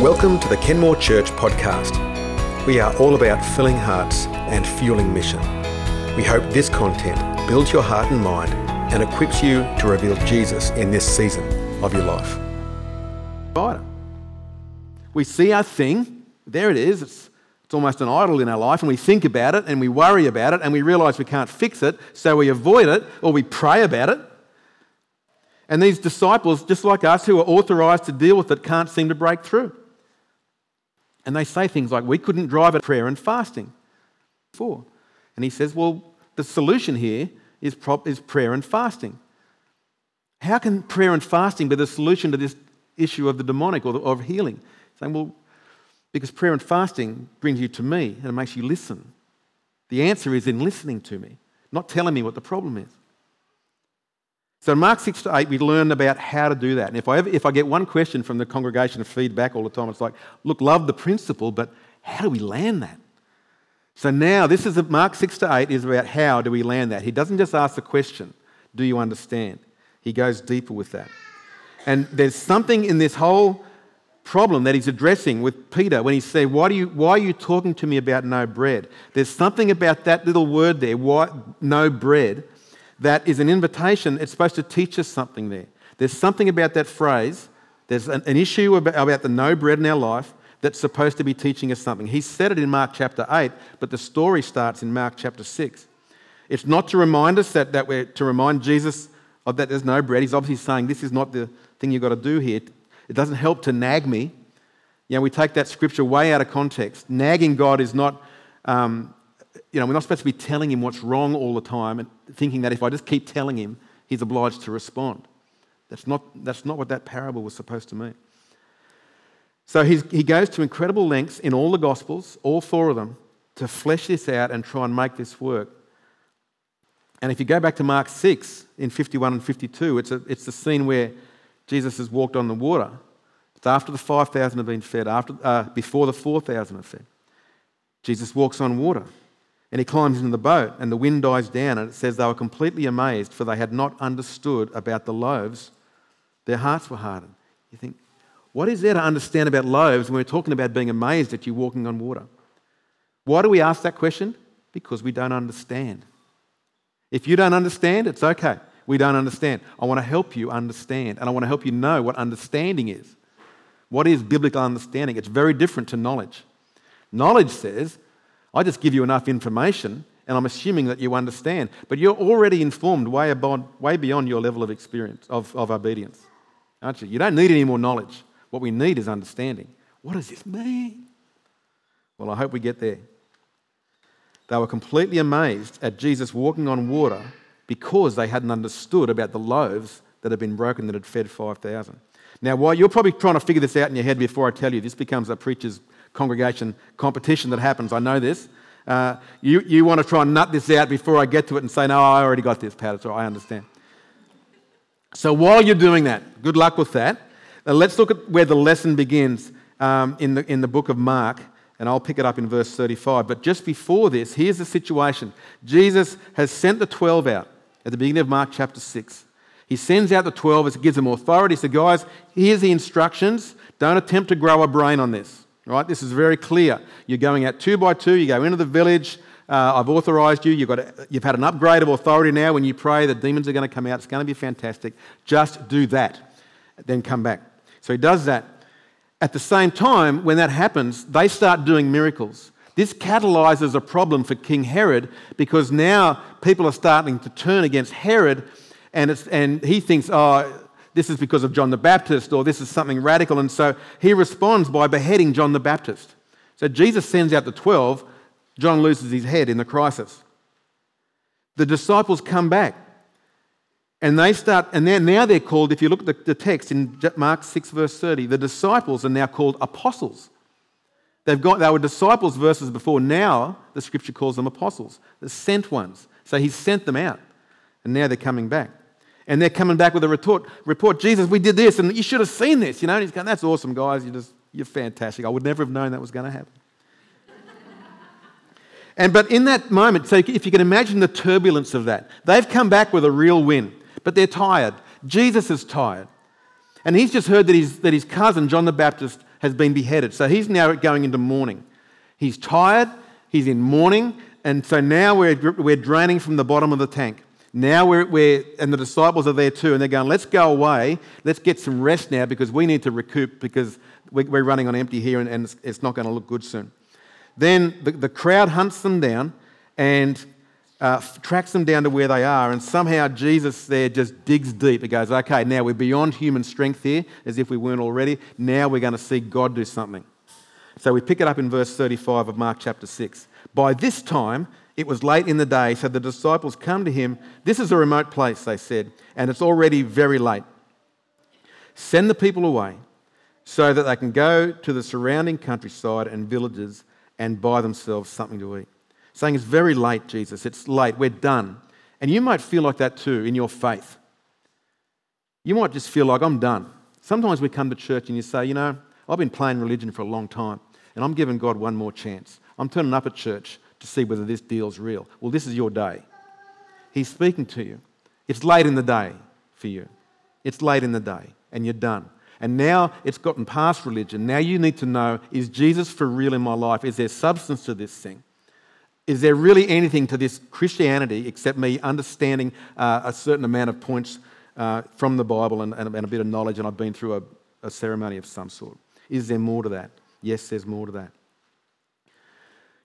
Welcome to the Kenmore Church podcast. We are all about filling hearts and fueling mission. We hope this content builds your heart and mind and equips you to reveal Jesus in this season of your life. We see our thing, there it is, it's, it's almost an idol in our life, and we think about it and we worry about it and we realize we can't fix it, so we avoid it or we pray about it. And these disciples, just like us who are authorized to deal with it, can't seem to break through. And they say things like, We couldn't drive at prayer and fasting before. And he says, Well, the solution here is, prop- is prayer and fasting. How can prayer and fasting be the solution to this issue of the demonic or the, of healing? Saying, Well, because prayer and fasting brings you to me and it makes you listen. The answer is in listening to me, not telling me what the problem is. So in Mark 6 to 8, we learn about how to do that. And if I, ever, if I get one question from the congregation of feedback all the time, it's like, look, love the principle, but how do we land that? So now this is Mark 6 to 8 is about how do we land that. He doesn't just ask the question, do you understand? He goes deeper with that. And there's something in this whole problem that he's addressing with Peter when he says, why, do you, why are you talking to me about no bread? There's something about that little word there, why, no bread, that is an invitation. It's supposed to teach us something there. There's something about that phrase. There's an, an issue about, about the no bread in our life that's supposed to be teaching us something. He said it in Mark chapter 8, but the story starts in Mark chapter 6. It's not to remind us that, that we're to remind Jesus of that there's no bread. He's obviously saying this is not the thing you've got to do here. It doesn't help to nag me. You know, we take that scripture way out of context. Nagging God is not um, you know, we're not supposed to be telling him what's wrong all the time and thinking that if I just keep telling him, he's obliged to respond. That's not, that's not what that parable was supposed to mean. So he goes to incredible lengths in all the Gospels, all four of them, to flesh this out and try and make this work. And if you go back to Mark 6 in 51 and 52, it's, a, it's the scene where Jesus has walked on the water. It's after the 5,000 have been fed, after, uh, before the 4,000 are fed. Jesus walks on water. And he climbs into the boat, and the wind dies down, and it says they were completely amazed, for they had not understood about the loaves. Their hearts were hardened. You think, what is there to understand about loaves when we're talking about being amazed at you walking on water? Why do we ask that question? Because we don't understand. If you don't understand, it's okay. We don't understand. I want to help you understand, and I want to help you know what understanding is. What is biblical understanding? It's very different to knowledge. Knowledge says, I just give you enough information and I'm assuming that you understand. But you're already informed way, above, way beyond your level of experience, of, of obedience, aren't you? You don't need any more knowledge. What we need is understanding. What does this mean? Well, I hope we get there. They were completely amazed at Jesus walking on water because they hadn't understood about the loaves that had been broken that had fed 5,000. Now, while you're probably trying to figure this out in your head before I tell you, this becomes a preacher's congregation competition that happens. I know this. Uh, you, you want to try and nut this out before I get to it and say, no, I already got this, Pat. I understand. So while you're doing that, good luck with that. Now let's look at where the lesson begins um, in, the, in the book of Mark, and I'll pick it up in verse 35. But just before this, here's the situation Jesus has sent the 12 out at the beginning of Mark chapter 6. He sends out the 12 as gives them authority. So, guys, here's the instructions. Don't attempt to grow a brain on this. Right? This is very clear. You're going out two by two, you go into the village. Uh, I've authorized you. You've, got a, you've had an upgrade of authority now. When you pray, the demons are going to come out. It's going to be fantastic. Just do that, then come back. So he does that. At the same time, when that happens, they start doing miracles. This catalyzes a problem for King Herod because now people are starting to turn against Herod, and, and he thinks, oh, this is because of John the Baptist or this is something radical. And so he responds by beheading John the Baptist. So Jesus sends out the 12. John loses his head in the crisis. The disciples come back and they start, and they're, now they're called, if you look at the, the text in Mark 6, verse 30, the disciples are now called apostles. They've got, they were disciples verses before. Now the scripture calls them apostles, the sent ones. So he sent them out, and now they're coming back. And they're coming back with a retort, report, Jesus, we did this, and you should have seen this. You know, and he's going, that's awesome, guys. You're just, you're fantastic. I would never have known that was going to happen. and but in that moment, so if you can imagine the turbulence of that, they've come back with a real win, but they're tired. Jesus is tired. And he's just heard that his, that his cousin, John the Baptist, has been beheaded. So he's now going into mourning. He's tired, he's in mourning, and so now we're, we're draining from the bottom of the tank. Now we're, we're, and the disciples are there too, and they're going, let's go away, let's get some rest now because we need to recoup because we're running on empty here and, it's not going to look good soon. Then the, the crowd hunts them down and uh, tracks them down to where they are, and somehow Jesus there just digs deep. It goes, okay, now we're beyond human strength here, as if we weren't already. Now we're going to see God do something. So we pick it up in verse 35 of Mark chapter 6. By this time, it was late in the day, so the disciples come to him. This is a remote place, they said, and it's already very late. Send the people away so that they can go to the surrounding countryside and villages and buy themselves something to eat saying, It's very late, Jesus. It's late. We're done. And you might feel like that too in your faith. You might just feel like, I'm done. Sometimes we come to church and you say, You know, I've been playing religion for a long time and I'm giving God one more chance. I'm turning up at church to see whether this deal's real. Well, this is your day. He's speaking to you. It's late in the day for you. It's late in the day and you're done. And now it's gotten past religion. Now you need to know is Jesus for real in my life? Is there substance to this thing? is there really anything to this Christianity except me understanding uh, a certain amount of points uh, from the Bible and, and, a bit of knowledge, and I've been through a, a ceremony of some sort? Is there more to that? Yes, there's more to that.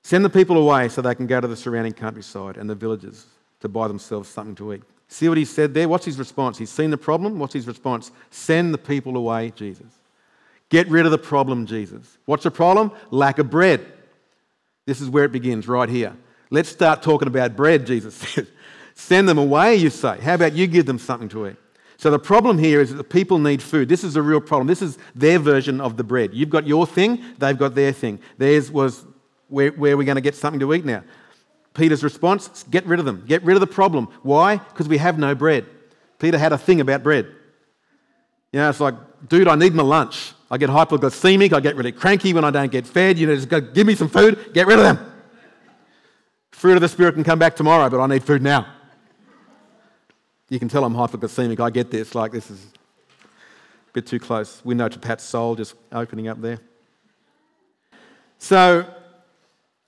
Send the people away so they can go to the surrounding countryside and the villages to buy themselves something to eat. See what he said there? What's his response? He's seen the problem. What's his response? Send the people away, Jesus. Get rid of the problem, Jesus. What's the problem? Lack of bread. This is where it begins, right here. Let's start talking about bread, Jesus said. Send them away, you say. How about you give them something to eat? So the problem here is that the people need food. This is a real problem. This is their version of the bread. You've got your thing, they've got their thing. Theirs was where, where are we going to get something to eat now? Peter's response get rid of them. Get rid of the problem. Why? Because we have no bread. Peter had a thing about bread. You know, it's like, dude, I need my lunch. I get hypoglycemic. I get really cranky when I don't get fed. You know, just go, give me some food. Get rid of them. Fruit of the Spirit can come back tomorrow, but I need food now. You can tell I'm hypoglycemic. I get this. Like, this is a bit too close. Window to Pat's soul just opening up there. So,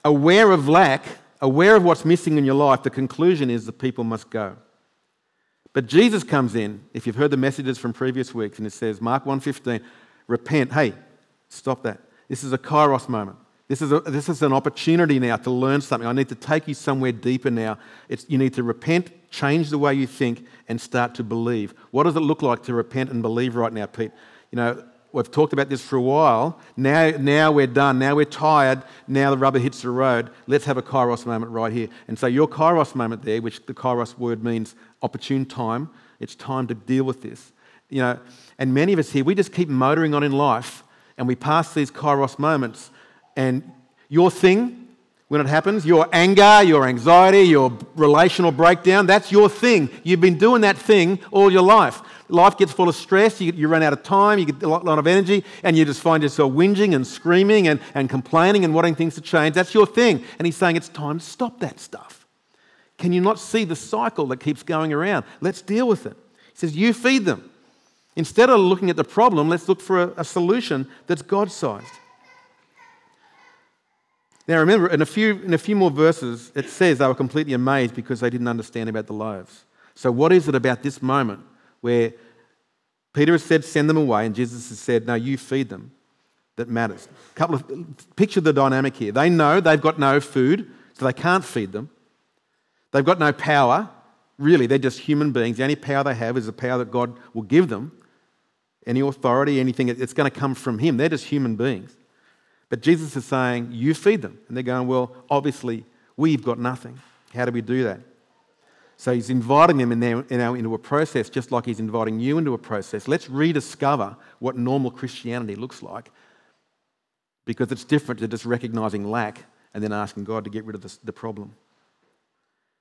aware of lack, aware of what's missing in your life, the conclusion is the people must go. But Jesus comes in, if you've heard the messages from previous weeks, and it says, Mark 1.15, repent. Hey, stop that. This is a kairos moment. This is, a, this is an opportunity now to learn something. I need to take you somewhere deeper now. It's, you need to repent, change the way you think, and start to believe. What does it look like to repent and believe right now, Pete? You know, we've talked about this for a while. Now, now we're done. Now we're tired. Now the rubber hits the road. Let's have a kairos moment right here. And so your kairos moment there, which the kairos word means opportune time, it's time to deal with this. You know, and many of us here, we just keep motoring on in life and we pass these kairos moments. And your thing, when it happens, your anger, your anxiety, your relational breakdown, that's your thing. You've been doing that thing all your life. Life gets full of stress, you, you run out of time, you get a lot, lot, of energy, and you just find yourself whinging and screaming and, and complaining and wanting things to change. That's your thing. And he's saying it's time to stop that stuff. Can you not see the cycle that keeps going around? Let's deal with it. He says, You feed them. Instead of looking at the problem, let's look for a, a solution that's God sized. Now, remember, in a, few, in a few more verses, it says they were completely amazed because they didn't understand about the loaves. So, what is it about this moment where Peter has said, send them away, and Jesus has said, no, you feed them, that matters? A couple of, picture the dynamic here. They know they've got no food, so they can't feed them. They've got no power. Really, they're just human beings. The only power they have is the power that God will give them any authority, anything, it's going to come from Him. They're just human beings. But Jesus is saying, You feed them. And they're going, Well, obviously, we've got nothing. How do we do that? So he's inviting them in there, in our, into a process, just like he's inviting you into a process. Let's rediscover what normal Christianity looks like because it's different to just recognizing lack and then asking God to get rid of the, the problem.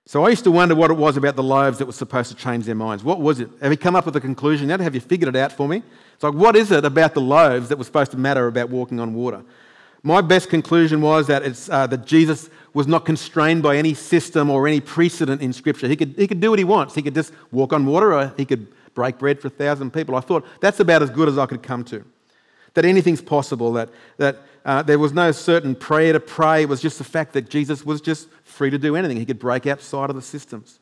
So I used to wonder what it was about the loaves that was supposed to change their minds. What was it? Have you come up with a conclusion yet? Have you figured it out for me? It's like, what is it about the loaves that was supposed to matter about walking on water? My best conclusion was that, it's, uh, that Jesus was not constrained by any system or any precedent in Scripture. He could, he could do what he wants. He could just walk on water or he could break bread for a thousand people. I thought that's about as good as I could come to. that anything's possible, that, that uh, there was no certain prayer to pray. It was just the fact that Jesus was just free to do anything. He could break outside of the systems.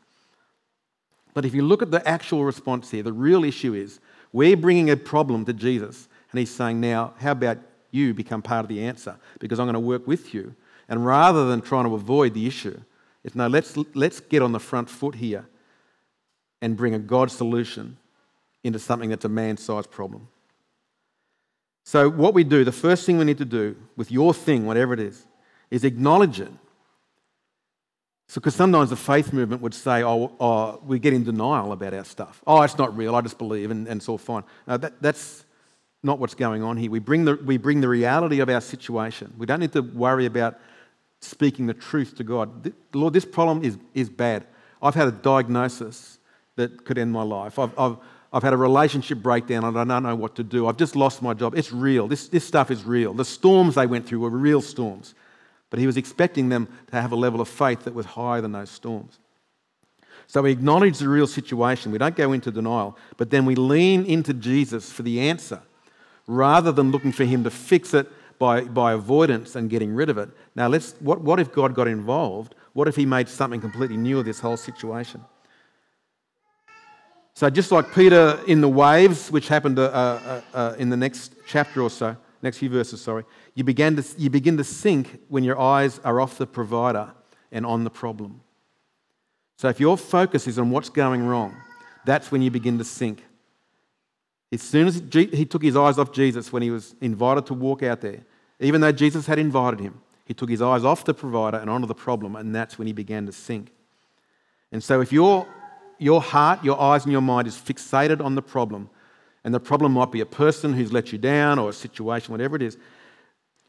But if you look at the actual response here, the real issue is we're bringing a problem to Jesus, and he's saying, Now, how about you become part of the answer? Because I'm going to work with you. And rather than trying to avoid the issue, it's no, let's, let's get on the front foot here and bring a God solution into something that's a man sized problem. So, what we do, the first thing we need to do with your thing, whatever it is, is acknowledge it. So, because sometimes the faith movement would say, oh, oh, we get in denial about our stuff. Oh, it's not real, I just believe, and, and it's all fine. That, that's not what's going on here. We bring, the, we bring the reality of our situation. We don't need to worry about speaking the truth to God. Lord, this problem is, is bad. I've had a diagnosis that could end my life. I've, I've, I've had a relationship breakdown and I don't know what to do. I've just lost my job. It's real. This, this stuff is real. The storms they went through were real storms. But he was expecting them to have a level of faith that was higher than those storms. So we acknowledge the real situation. We don't go into denial, but then we lean into Jesus for the answer rather than looking for him to fix it by, by avoidance and getting rid of it. Now, let's, what, what if God got involved? What if he made something completely new of this whole situation? So, just like Peter in the waves, which happened uh, uh, uh, in the next chapter or so, next few verses, sorry, you, began to, you begin to sink when your eyes are off the provider and on the problem. So, if your focus is on what's going wrong, that's when you begin to sink. As soon as he took his eyes off Jesus when he was invited to walk out there, even though Jesus had invited him, he took his eyes off the provider and onto the problem, and that's when he began to sink. And so, if you're your heart, your eyes, and your mind is fixated on the problem, and the problem might be a person who's let you down or a situation, whatever it is,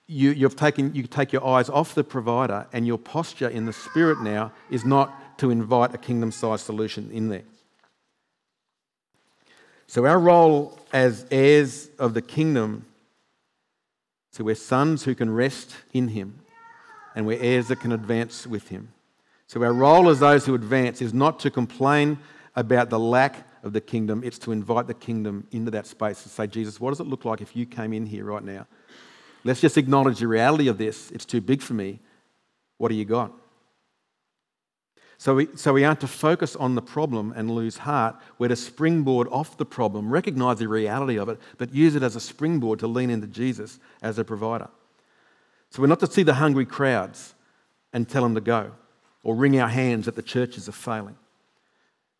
you, you've taken, you take your eyes off the provider, and your posture in the spirit now is not to invite a kingdom sized solution in there. So, our role as heirs of the kingdom, so we're sons who can rest in Him, and we're heirs that can advance with Him. So, our role as those who advance is not to complain about the lack of the kingdom, it's to invite the kingdom into that space and say, Jesus, what does it look like if you came in here right now? Let's just acknowledge the reality of this. It's too big for me. What do you got? So we, so we aren't to focus on the problem and lose heart. We're to springboard off the problem, recognize the reality of it, but use it as a springboard to lean into Jesus as a provider. So we're not to see the hungry crowds and tell them to go or wring our hands that the churches are failing.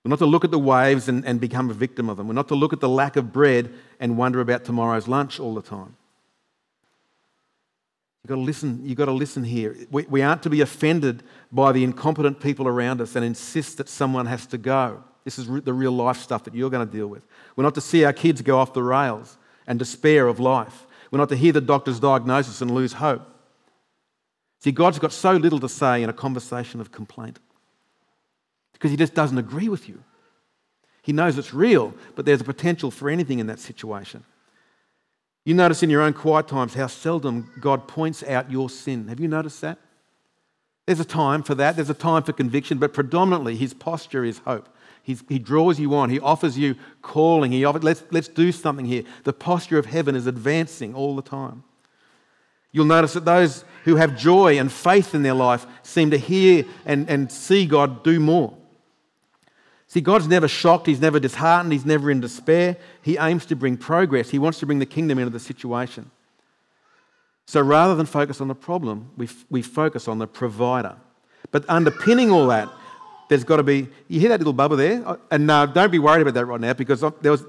We're not to look at the waves and, and become a victim of them. We're not to look at the lack of bread and wonder about tomorrow's lunch all the time. You've got to listen, you've got to listen here. We, we aren't to be offended by the incompetent people around us and insist that someone has to go. This is the real life stuff that you're going to deal with. We're not to see our kids go off the rails and despair of life. We're not to hear the doctor's diagnosis and lose hope. See, God's got so little to say in a conversation of complaint because He just doesn't agree with you. He knows it's real, but there's a potential for anything in that situation. You notice in your own quiet times how seldom God points out your sin. Have you noticed that? There's a time for that, there's a time for conviction, but predominantly his posture is hope. He's, he draws you on, he offers you calling, he offers, let's, let's do something here. The posture of heaven is advancing all the time. You'll notice that those who have joy and faith in their life seem to hear and, and see God do more. See, God's never shocked, He's never disheartened, He's never in despair. He aims to bring progress, He wants to bring the kingdom into the situation. So rather than focus on the problem, we, we focus on the provider. But underpinning all that, there's got to be, you hear that little bubble there? Oh, and no, don't be worried about that right now because oh, there was,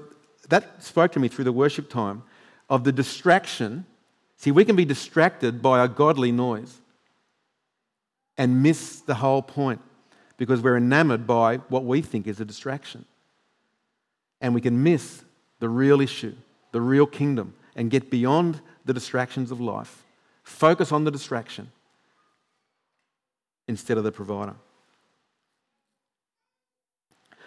that spoke to me through the worship time of the distraction See, we can be distracted by a godly noise and miss the whole point because we're enamored by what we think is a distraction. And we can miss the real issue, the real kingdom, and get beyond the distractions of life. Focus on the distraction instead of the provider.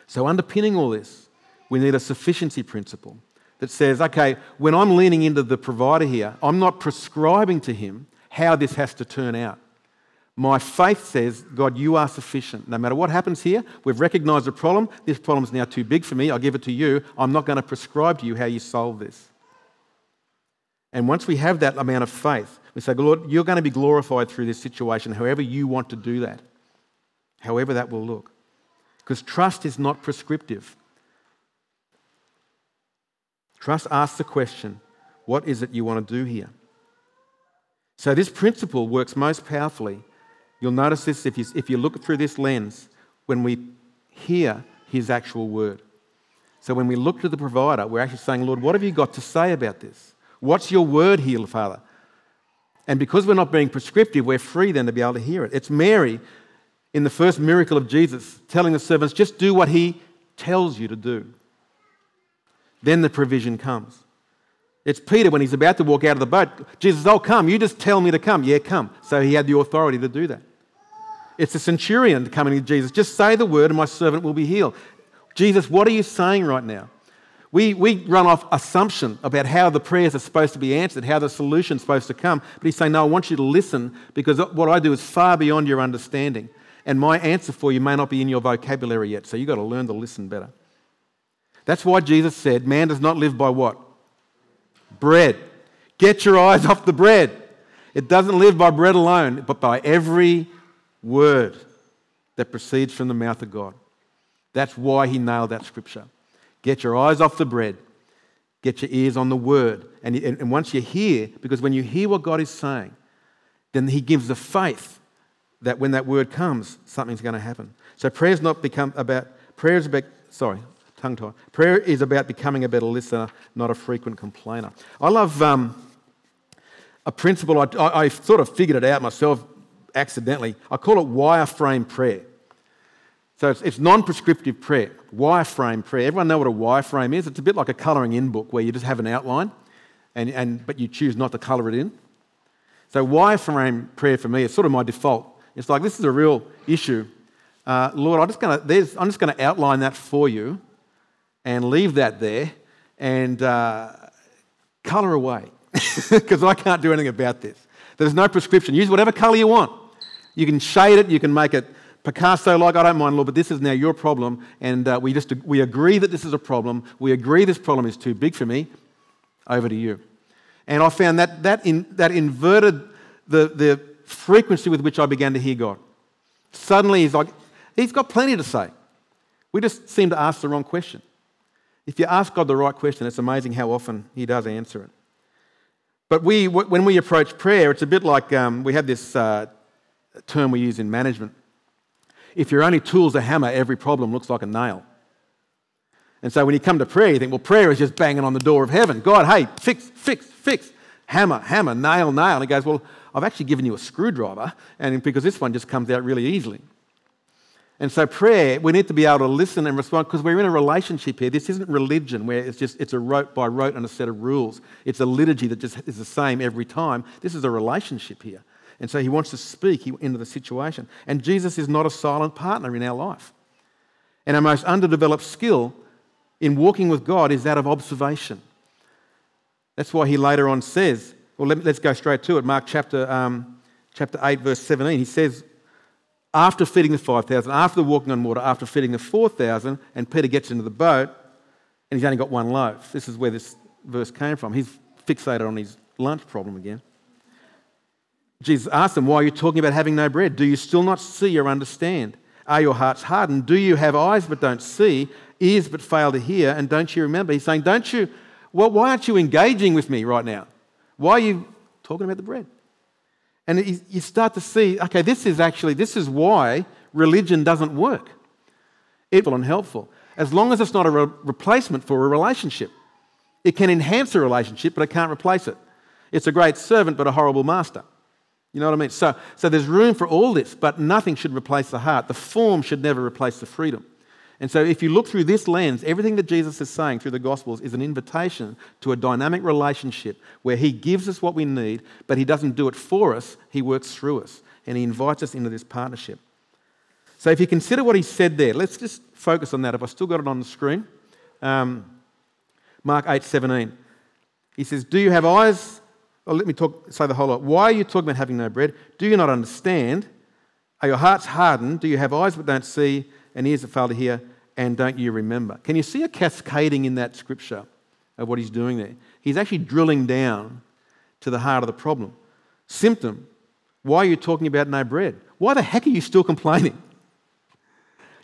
So, underpinning all this, we need a sufficiency principle that says, okay, when I'm leaning into the provider here, I'm not prescribing to him how this has to turn out. My faith says, God, you are sufficient. No matter what happens here, we've recognized the problem. This problem is now too big for me. I'll give it to you. I'm not going to prescribe to you how you solve this. And once we have that amount of faith, we say, Lord, you're going to be glorified through this situation, however you want to do that, however that will look. Because trust is not prescriptive. Trust asks the question, what is it you want to do here? So, this principle works most powerfully. You'll notice this if you, if you look through this lens when we hear his actual word. So, when we look to the provider, we're actually saying, Lord, what have you got to say about this? What's your word here, Father? And because we're not being prescriptive, we're free then to be able to hear it. It's Mary in the first miracle of Jesus telling the servants, just do what he tells you to do. Then the provision comes. It's Peter when he's about to walk out of the boat. Jesus, oh, come. You just tell me to come. Yeah, come. So he had the authority to do that. It's a centurion coming to Jesus. Just say the word and my servant will be healed. Jesus, what are you saying right now? We, we run off assumption about how the prayers are supposed to be answered, how the solution's supposed to come. But he's saying, No, I want you to listen because what I do is far beyond your understanding. And my answer for you may not be in your vocabulary yet. So you've got to learn to listen better. That's why Jesus said, Man does not live by what? Bread. Get your eyes off the bread. It doesn't live by bread alone, but by every word that proceeds from the mouth of God. That's why he nailed that scripture. Get your eyes off the bread, get your ears on the word. And, and, once you hear, because when you hear what God is saying, then he gives the faith that when that word comes, something's going to happen. So prayer's not become about, prayer is about, sorry, tongue tie. Prayer is about becoming a better listener, not a frequent complainer. I love um, a principle, I, I, I, sort of figured it out myself accidentally. I call it wireframe prayer. So it's, it's non prescriptive prayer, wireframe prayer. Everyone know what a wireframe is? It's a bit like a colouring in book where you just have an outline, and, and, but you choose not to colour it in. So wireframe prayer for me is sort of my default. It's like, this is a real issue. Uh, Lord, I'm just going to outline that for you and leave that there and uh, colour away because I can't do anything about this. There's no prescription. Use whatever colour you want. You can shade it, you can make it Picasso like, I don't mind, Lord, but this is now your problem, and uh, we just we agree that this is a problem. We agree this problem is too big for me. Over to you. And I found that that, in, that inverted the, the frequency with which I began to hear God. Suddenly, he's like, he's got plenty to say. We just seem to ask the wrong question. If you ask God the right question, it's amazing how often He does answer it. But we, when we approach prayer, it's a bit like um, we have this uh, term we use in management. If your only tool's a hammer, every problem looks like a nail. And so when you come to prayer, you think, well, prayer is just banging on the door of heaven. God, hey, fix, fix, fix. Hammer, hammer, nail, nail. And he goes, well, I've actually given you a screwdriver, and because this one just comes out really easily. And so prayer, we need to be able to listen and respond because we're in a relationship here. This isn't religion where it's just it's a rote by rote and a set of rules. It's a liturgy that just is the same every time. This is a relationship here. And so he wants to speak into the situation. And Jesus is not a silent partner in our life. And our most underdeveloped skill in walking with God is that of observation. That's why he later on says, well, let, us go straight to it. Mark chapter, um, chapter 8, verse 17. He says, after feeding the 5,000, after the walking on water, after feeding the 4,000, and Peter gets into the boat, and he's only got one loaf. This is where this verse came from. He's fixated on his lunch problem again. Jesus asked them, Why are you talking about having no bread? Do you still not see or understand? Are your hearts hardened? Do you have eyes but don't see, ears but fail to hear, and don't you remember? He's saying, Don't you, well, why aren't you engaging with me right now? Why are you talking about the bread? And you start to see, okay, this is actually, this is why religion doesn't work. It's and helpful. As long as it's not a re- replacement for a relationship. It can enhance a relationship, but it can't replace it. It's a great servant, but a horrible master. You know what I mean? So, so there's room for all this, but nothing should replace the heart. The form should never replace the freedom. And so, if you look through this lens, everything that Jesus is saying through the Gospels is an invitation to a dynamic relationship where He gives us what we need, but He doesn't do it for us, He works through us. And He invites us into this partnership. So, if you consider what He said there, let's just focus on that. If I still got it on the screen, um, Mark eight seventeen, He says, Do you have eyes? Oh, let me talk, say the whole lot. Why are you talking about having no bread? Do you not understand? Are your hearts hardened? Do you have eyes but don't see? and ears that fail to hear, and don't you remember? Can you see a cascading in that scripture of what he's doing there? He's actually drilling down to the heart of the problem. Symptom why are you talking about no bread? Why the heck are you still complaining?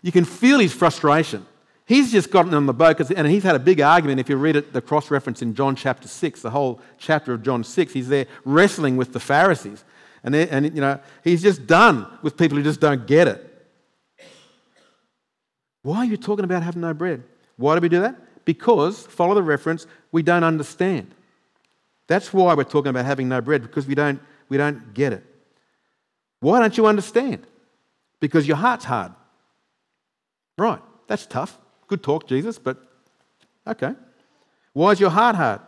You can feel his frustration. He's just gotten on the boat, and he's had a big argument. If you read it, the cross reference in John chapter 6, the whole chapter of John 6, he's there wrestling with the Pharisees. And, and you know, he's just done with people who just don't get it. Why are you talking about having no bread? Why do we do that? Because, follow the reference, we don't understand. That's why we're talking about having no bread, because we don't, we don't get it. Why don't you understand? Because your heart's hard. Right, that's tough. Good talk, Jesus, but okay. Why is your heart hard?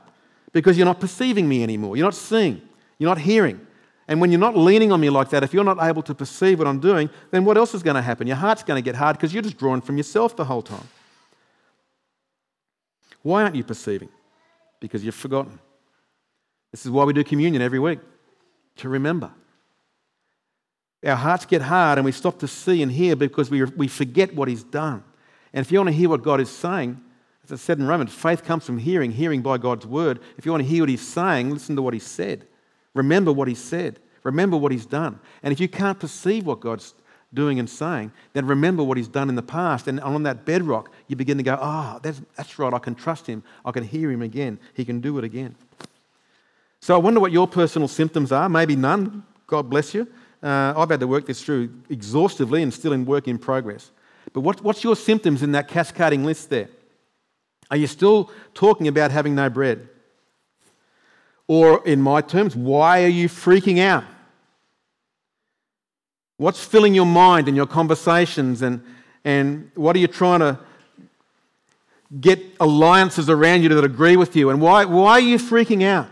Because you're not perceiving me anymore. You're not seeing. You're not hearing. And when you're not leaning on me like that, if you're not able to perceive what I'm doing, then what else is going to happen? Your heart's going to get hard because you're just drawing from yourself the whole time. Why aren't you perceiving? Because you've forgotten. This is why we do communion every week to remember. Our hearts get hard and we stop to see and hear because we, we forget what He's done. And if you want to hear what God is saying, as I said in Romans, faith comes from hearing, hearing by God's word. If you want to hear what He's saying, listen to what He said. Remember what He said. Remember what He's done. And if you can't perceive what God's doing and saying, then remember what He's done in the past. And on that bedrock, you begin to go, ah, oh, that's, that's right, I can trust Him. I can hear Him again. He can do it again. So I wonder what your personal symptoms are. Maybe none. God bless you. Uh, I've had to work this through exhaustively and still in work in progress. But what, what's your symptoms in that cascading list there? Are you still talking about having no bread? Or, in my terms, why are you freaking out? What's filling your mind and your conversations, and, and what are you trying to get alliances around you that agree with you? And why, why are you freaking out?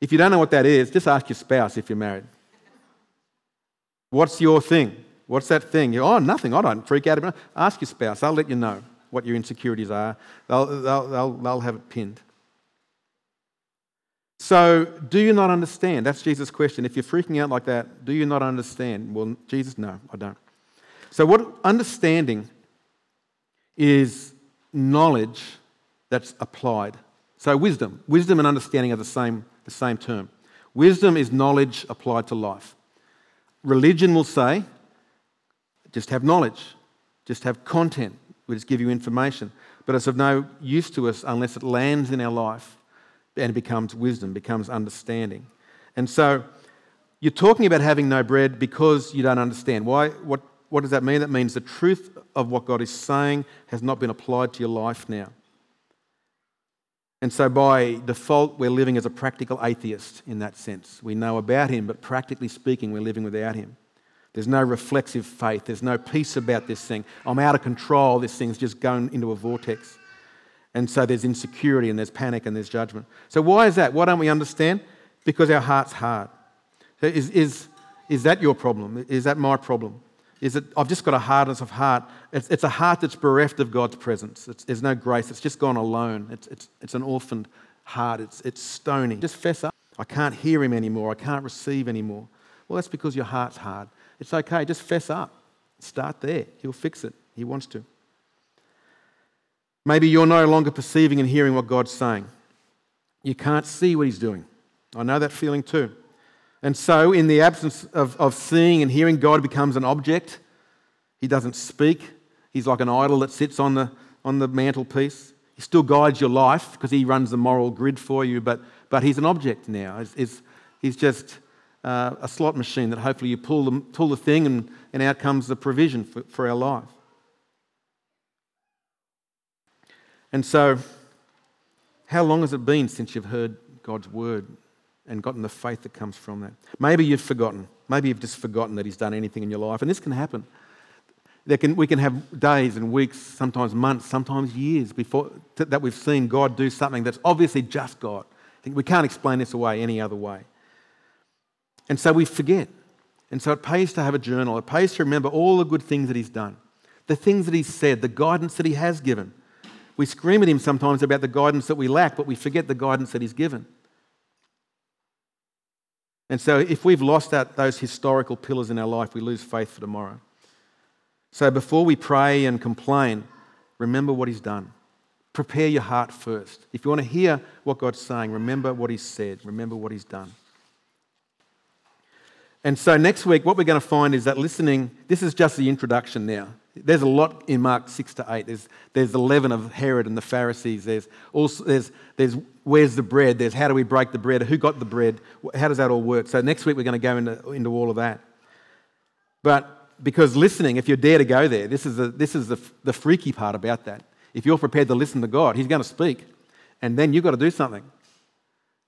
If you don't know what that is, just ask your spouse if you're married. What's your thing? What's that thing? You, oh, nothing. I don't freak out. Ask your spouse. I'll let you know what your insecurities are. They'll, they'll, they'll, they'll have it pinned. So, do you not understand? That's Jesus' question. If you're freaking out like that, do you not understand? Well, Jesus, no, I don't. So, what understanding is knowledge that's applied. So, wisdom. Wisdom and understanding are the same the same term. Wisdom is knowledge applied to life. Religion will say, just have knowledge, just have content, we just give you information. But it's of no use to us unless it lands in our life and it becomes wisdom, becomes understanding. And so you're talking about having no bread because you don't understand. Why? What, what does that mean? That means the truth of what God is saying has not been applied to your life now. And so, by default, we're living as a practical atheist in that sense. We know about him, but practically speaking, we're living without him. There's no reflexive faith. There's no peace about this thing. I'm out of control. This thing's just going into a vortex. And so there's insecurity and there's panic and there's judgment. So, why is that? Why don't we understand? Because our heart's hard. So is, is, is that your problem? Is that my problem? is it, I've just got a hardness of heart. It's, it's a heart that's bereft of God's presence. It's, there's no grace. It's just gone alone. It's, it's, it's an orphaned heart. It's, it's stony. Just fess up. I can't hear him anymore. I can't receive anymore. Well, that's because your heart's hard. It's okay. Just fess up. Start there. He'll fix it. He wants to. Maybe you're no longer perceiving and hearing what God's saying. You can't see what He's doing. I know that feeling too. And so, in the absence of, of seeing and hearing, God becomes an object. He doesn't speak. He's like an idol that sits on the, on the mantelpiece. He still guides your life because he runs the moral grid for you, but, but he's an object now. He's, he's, he's just uh, a slot machine that hopefully you pull the, pull the thing and, and out comes the provision for, for our life. And so, how long has it been since you've heard God's word? and gotten the faith that comes from that. Maybe you've forgotten. Maybe you've just forgotten that He's done anything in your life. And this can happen. Can, we can have days and weeks, sometimes months, sometimes years before that we've seen God do something that's obviously just God. We can't explain this away any other way. And so we forget. And so it pays to have a journal. It pays to remember all the good things that He's done, the things that He's said, the guidance that He has given. We scream at Him sometimes about the guidance that we lack, but we forget the guidance that He's given. And so, if we've lost that, those historical pillars in our life, we lose faith for tomorrow. So, before we pray and complain, remember what He's done. prepare your heart first. If you want to hear what God's saying, remember what He's said, remember what He's done. And so next week, what we're going to find is that listening, this is just the introduction now. There's a lot in Mark 6 to 8. There's, there's the leaven of Herod and the Pharisees. There's, also, there's, there's where's the bread? There's how do we break the bread? Who got the bread? How does that all work? So next week, we're going to go into, into all of that. But because listening, if you dare to go there, this is, the, this is the, the freaky part about that. If you're prepared to listen to God, He's going to speak. And then you've got to do something.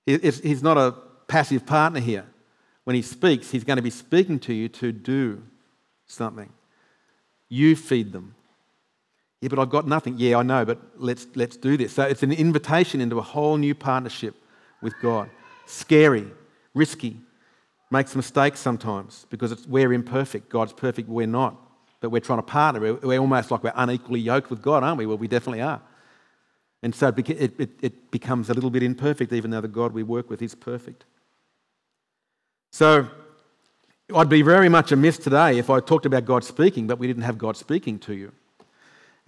He's not a passive partner here. When He speaks, He's going to be speaking to you to do something. You feed them. Yeah, but I've got nothing. Yeah, I know, but let's, let's do this. So it's an invitation into a whole new partnership with God. Scary, risky, makes mistakes sometimes because we're imperfect. God's perfect, we're not. But we're trying to partner. We're, we're, almost like we're unequally yoked with God, aren't we? Well, we definitely are. And so it, it, it becomes a little bit imperfect, even though the God we work with is perfect. So I'd be very much amiss today if I talked about God speaking, but we didn't have God speaking to you.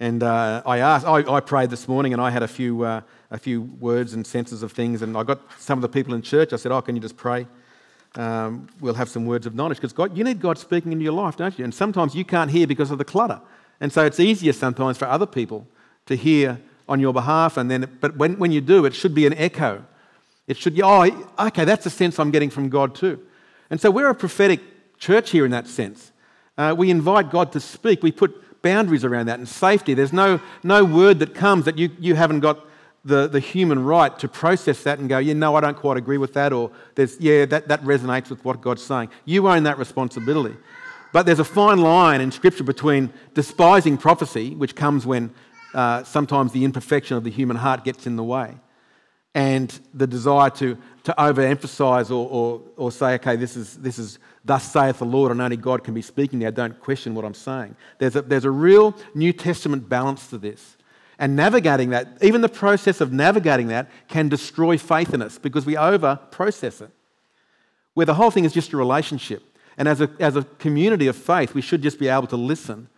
And uh, I asked, I, I, prayed this morning and I had a few, uh, a few words and senses of things. And I got some of the people in church, I said, Oh, can you just pray? Um, we'll have some words of knowledge. Because God, you need God speaking into your life, don't you? And sometimes you can't hear because of the clutter. And so it's easier sometimes for other people to hear on your behalf. And then, but when, when you do, it should be an echo. It should, oh, okay, that's a sense I'm getting from God too. And so we're a prophetic church here in that sense. Uh, we invite God to speak. We put boundaries around that and safety. There's no, no word that comes that you, you haven't got the, the human right to process that and go, yeah, no, I don't quite agree with that, or there's, yeah, that, that resonates with what God's saying. You own that responsibility. But there's a fine line in Scripture between despising prophecy, which comes when uh, sometimes the imperfection of the human heart gets in the way, and the desire to, to overemphasize or, or, or say, okay, this is, this is thus saith the Lord, and only God can be speaking now. Don't question what I'm saying. There's a, there's a real New Testament balance to this. And navigating that, even the process of navigating that, can destroy faith in us because we over process it. Where the whole thing is just a relationship. And as a, as a community of faith, we should just be able to listen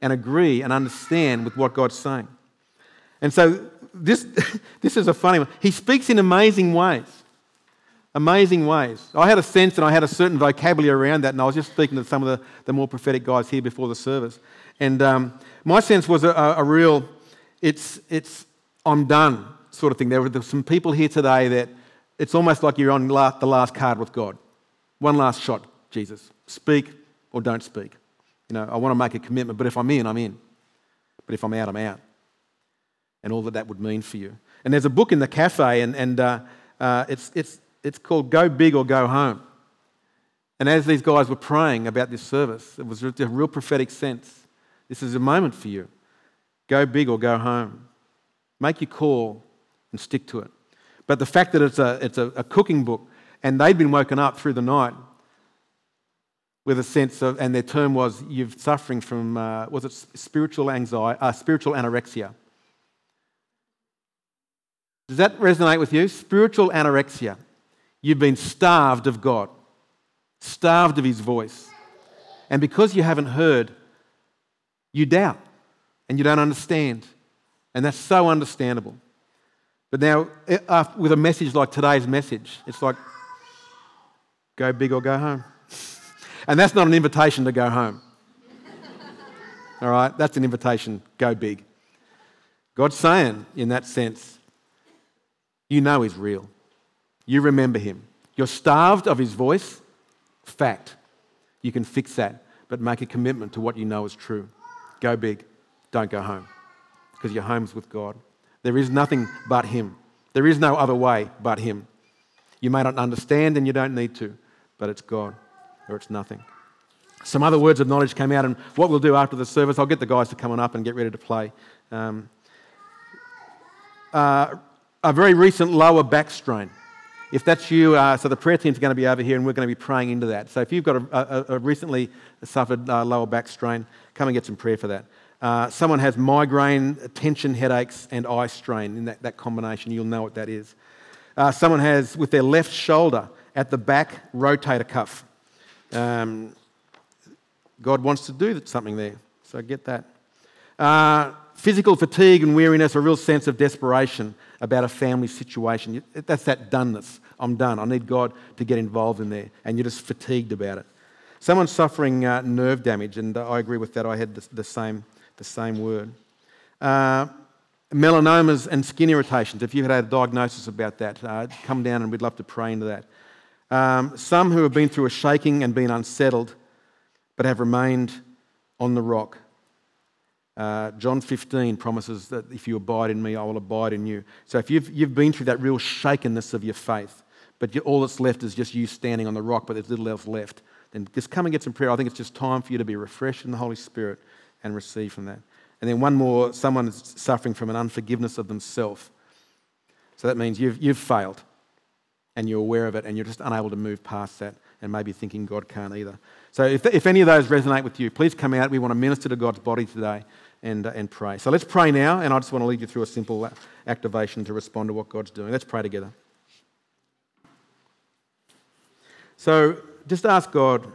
and agree and understand with what God's saying. And so this, this is a funny one. He speaks in amazing ways. Amazing ways. I had a sense and I had a certain vocabulary around that, and I was just speaking to some of the, the more prophetic guys here before the service. And um, my sense was a, a, real, it's, it's, I'm done sort of thing. There were some people here today that it's almost like you're on the last card with God. One last shot, Jesus. Speak or don't speak. You know, I want to make a commitment, but if I'm in, I'm in. But if I'm out, I'm out. And all that that would mean for you. And there's a book in the cafe, and, and uh, uh, it's, it's, it's called Go Big or Go Home. And as these guys were praying about this service, it was a real prophetic sense. This is a moment for you. Go big or go home. Make your call and stick to it. But the fact that it's a, it's a, a cooking book and they'd been woken up through the night with a sense of, and their term was, you're suffering from, uh, was it spiritual anxiety, uh, spiritual anorexia. Does that resonate with you? Spiritual anorexia. You've been starved of God, starved of His voice. And because you haven't heard, you doubt and you don't understand. And that's so understandable. But now, eh, with a message like today's message, it's like, go big or go home. And that's not an invitation to go home. All right? That's an invitation, go big. God's saying, in that sense, you know He's real. You remember him. You're starved of his voice. Fact. You can fix that, but make a commitment to what you know is true. Go big. Don't go home because your home's with God. There is nothing but him. There is no other way but him. You may not understand and you don't need to, but it's God or it's nothing. Some other words of knowledge came out, and what we'll do after the service, I'll get the guys to come on up and get ready to play. Um, uh, a very recent lower back strain. If that's you, uh, so the prayer team's going to be over here and we're going to be praying into that. So if you've got a, a, a recently suffered uh, lower back strain, come and get some prayer for that. Uh, someone has migraine, tension headaches, and eye strain in that, that combination. You'll know what that is. Uh, someone has, with their left shoulder at the back, rotator cuff. Um, God wants to do something there, so get that. Uh, physical fatigue and weariness, a real sense of desperation about a family situation. That's that doneness. I'm done. I need God to get involved in there. And you're just fatigued about it. Someone's suffering uh, nerve damage, and uh, I agree with that. I had the, the same, the same word. Uh, melanomas and skin irritations. If you've had a diagnosis about that, uh, come down and we'd love to pray into that. Um, some who have been through a shaking and been unsettled, but have remained on the rock. Uh, John 15 promises that if you abide in me, I will abide in you. So if you've, you've been through that real shakenness of your faith, but you, all that's left is just you standing on the rock, but there's little else left, then just come and get some prayer. I think it's just time for you to be refreshed in the Holy Spirit and receive from that. And then one more someone is suffering from an unforgiveness of themselves. So that means you've, you've failed and you're aware of it and you're just unable to move past that and maybe thinking God can't either. So if, if any of those resonate with you, please come out. We want to minister to God's body today and, uh, and pray. So let's pray now, and I just want to lead you through a simple activation to respond to what God's doing. Let's pray together. So just ask God,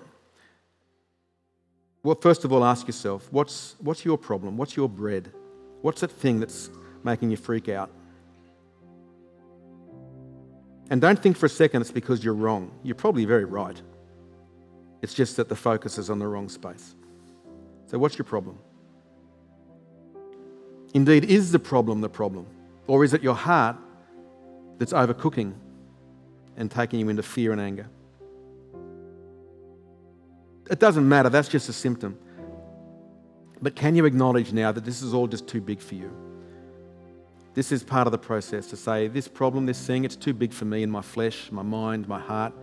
well, first of all, ask yourself, what's, what's your problem? What's your bread? What's that thing that's making you freak out? And don't think for a second it's because you're wrong. You're probably very right. It's just that the focus is on the wrong space. So, what's your problem? Indeed, is the problem the problem? Or is it your heart that's overcooking and taking you into fear and anger? It doesn't matter, that's just a symptom. But can you acknowledge now that this is all just too big for you? This is part of the process to say, this problem, this thing, it's too big for me in my flesh, my mind, my heart.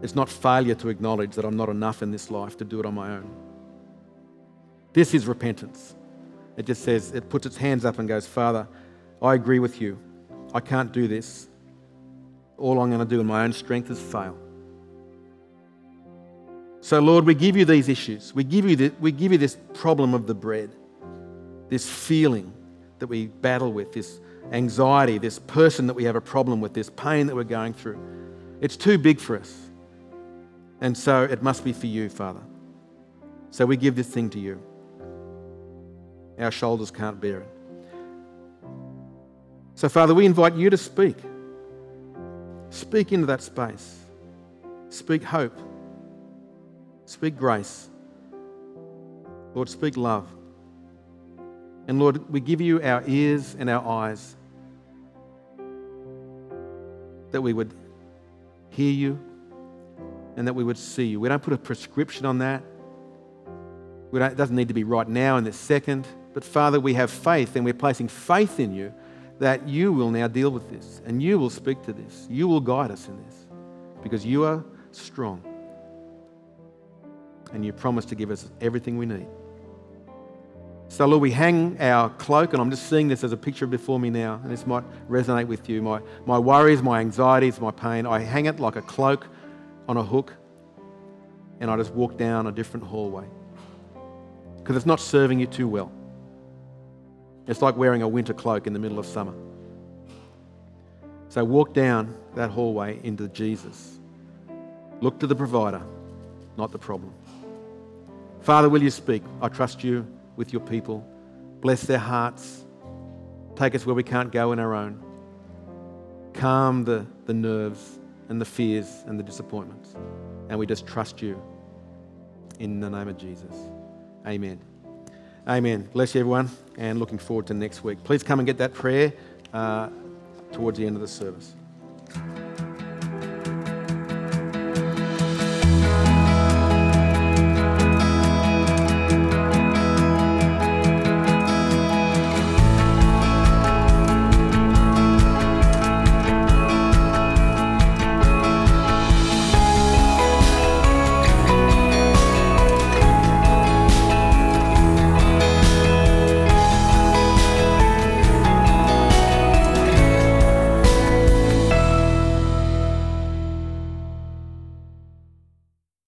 It's not failure to acknowledge that I'm not enough in this life to do it on my own. This is repentance. It just says, it puts its hands up and goes, Father, I agree with you. I can't do this. All I'm going to do in my own strength is fail. So, Lord, we give you these issues. We give you, the, we give you this problem of the bread, this feeling that we battle with, this anxiety, this person that we have a problem with, this pain that we're going through. It's too big for us. And so it must be for you, Father. So we give this thing to you. Our shoulders can't bear it. So, Father, we invite you to speak. Speak into that space. Speak hope. Speak grace. Lord, speak love. And Lord, we give you our ears and our eyes that we would hear you and that we would see you. We don't put a prescription on that. it doesn't need to be right now in this second. But Father, we have faith and we're placing faith in you that you will now deal with this and you will speak to this. You will guide us in this because you are strong and you promise to give us everything we need. So, Lord, we hang our cloak, and I'm just seeing this as a picture before me now, and this might resonate with you. My, my worries, my anxieties, my pain, I hang it like a cloak on a hook, and I just walk down a different hallway because it's not serving you too well. It's like wearing a winter cloak in the middle of summer. So walk down that hallway into Jesus. Look to the provider, not the problem. Father, will you speak? I trust you with your people. Bless their hearts. Take us where we can't go in our own. Calm the, the nerves and the fears and the disappointments. And we just trust you in the name of Jesus. Amen. Amen. Bless you, everyone, and looking forward to next week. Please come and get that prayer uh, towards the end of the service.